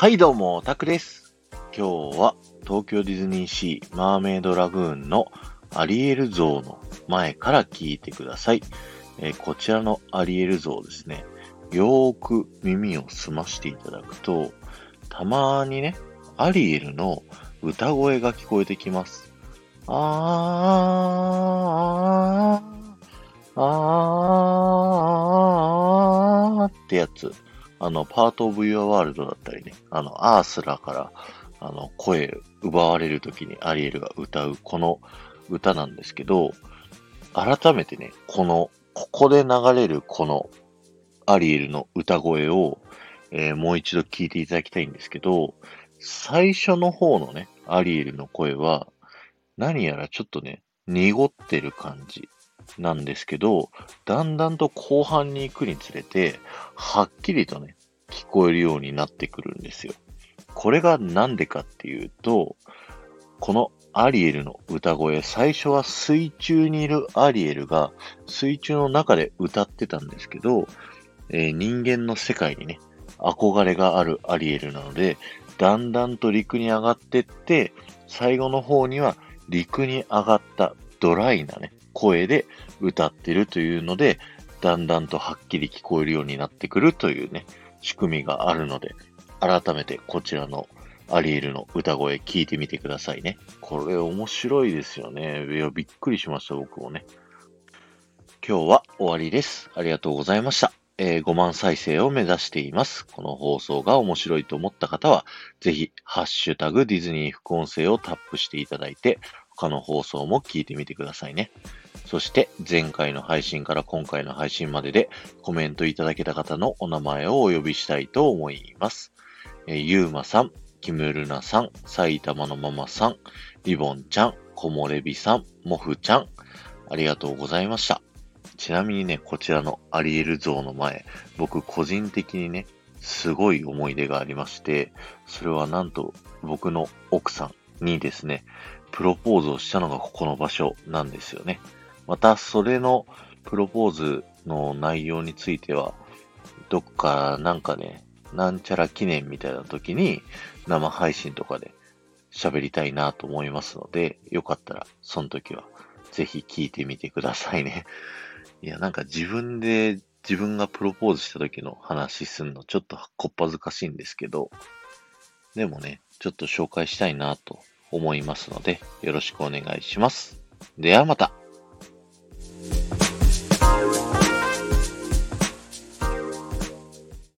はいどうも、タクです。今日は東京ディズニーシーマーメイドラグーンのアリエル像の前から聞いてください。えー、こちらのアリエル像ですね、よーく耳を澄ましていただくと、たまにね、アリエルの歌声が聞こえてきます。あー、あー、あーってやつ。あの、パートオブユアワールドだったりね、あの、アースラから、あの、声奪われる時にアリエルが歌うこの歌なんですけど、改めてね、この、ここで流れるこのアリエルの歌声を、えー、もう一度聞いていただきたいんですけど、最初の方のね、アリエルの声は、何やらちょっとね、濁ってる感じ。なんですけど、だんだんと後半に行くにつれて、はっきりとね、聞こえるようになってくるんですよ。これがなんでかっていうと、このアリエルの歌声、最初は水中にいるアリエルが水中の中で歌ってたんですけど、えー、人間の世界にね、憧れがあるアリエルなので、だんだんと陸に上がってって、最後の方には陸に上がったドライなね、声で歌ってるというので、だんだんとはっきり聞こえるようになってくるというね、仕組みがあるので、改めてこちらのアリエルの歌声聞いてみてくださいね。これ面白いですよね。いや、びっくりしました、僕もね。今日は終わりです。ありがとうございました。えー、5万再生を目指しています。この放送が面白いと思った方は、ぜひ、ハッシュタグディズニー副音声をタップしていただいて、他の放送も聞いてみてくださいね。そして前回の配信から今回の配信まででコメントいただけた方のお名前をお呼びしたいと思います。えー、ゆうまさん、キムルナさん、埼玉のママさん、リボンちゃん、コモレビさん、モフちゃん、ありがとうございました。ちなみにね、こちらのアリエル像の前、僕個人的にね、すごい思い出がありまして、それはなんと僕の奥さんにですね、プロポーズをしたのがここの場所なんですよね。また、それのプロポーズの内容については、どっかなんかね、なんちゃら記念みたいな時に生配信とかで喋りたいなと思いますので、よかったらその時はぜひ聞いてみてくださいね。いや、なんか自分で自分がプロポーズした時の話すんのちょっとこっぱずかしいんですけど、でもね、ちょっと紹介したいなと思いますので、よろしくお願いします。ではまた。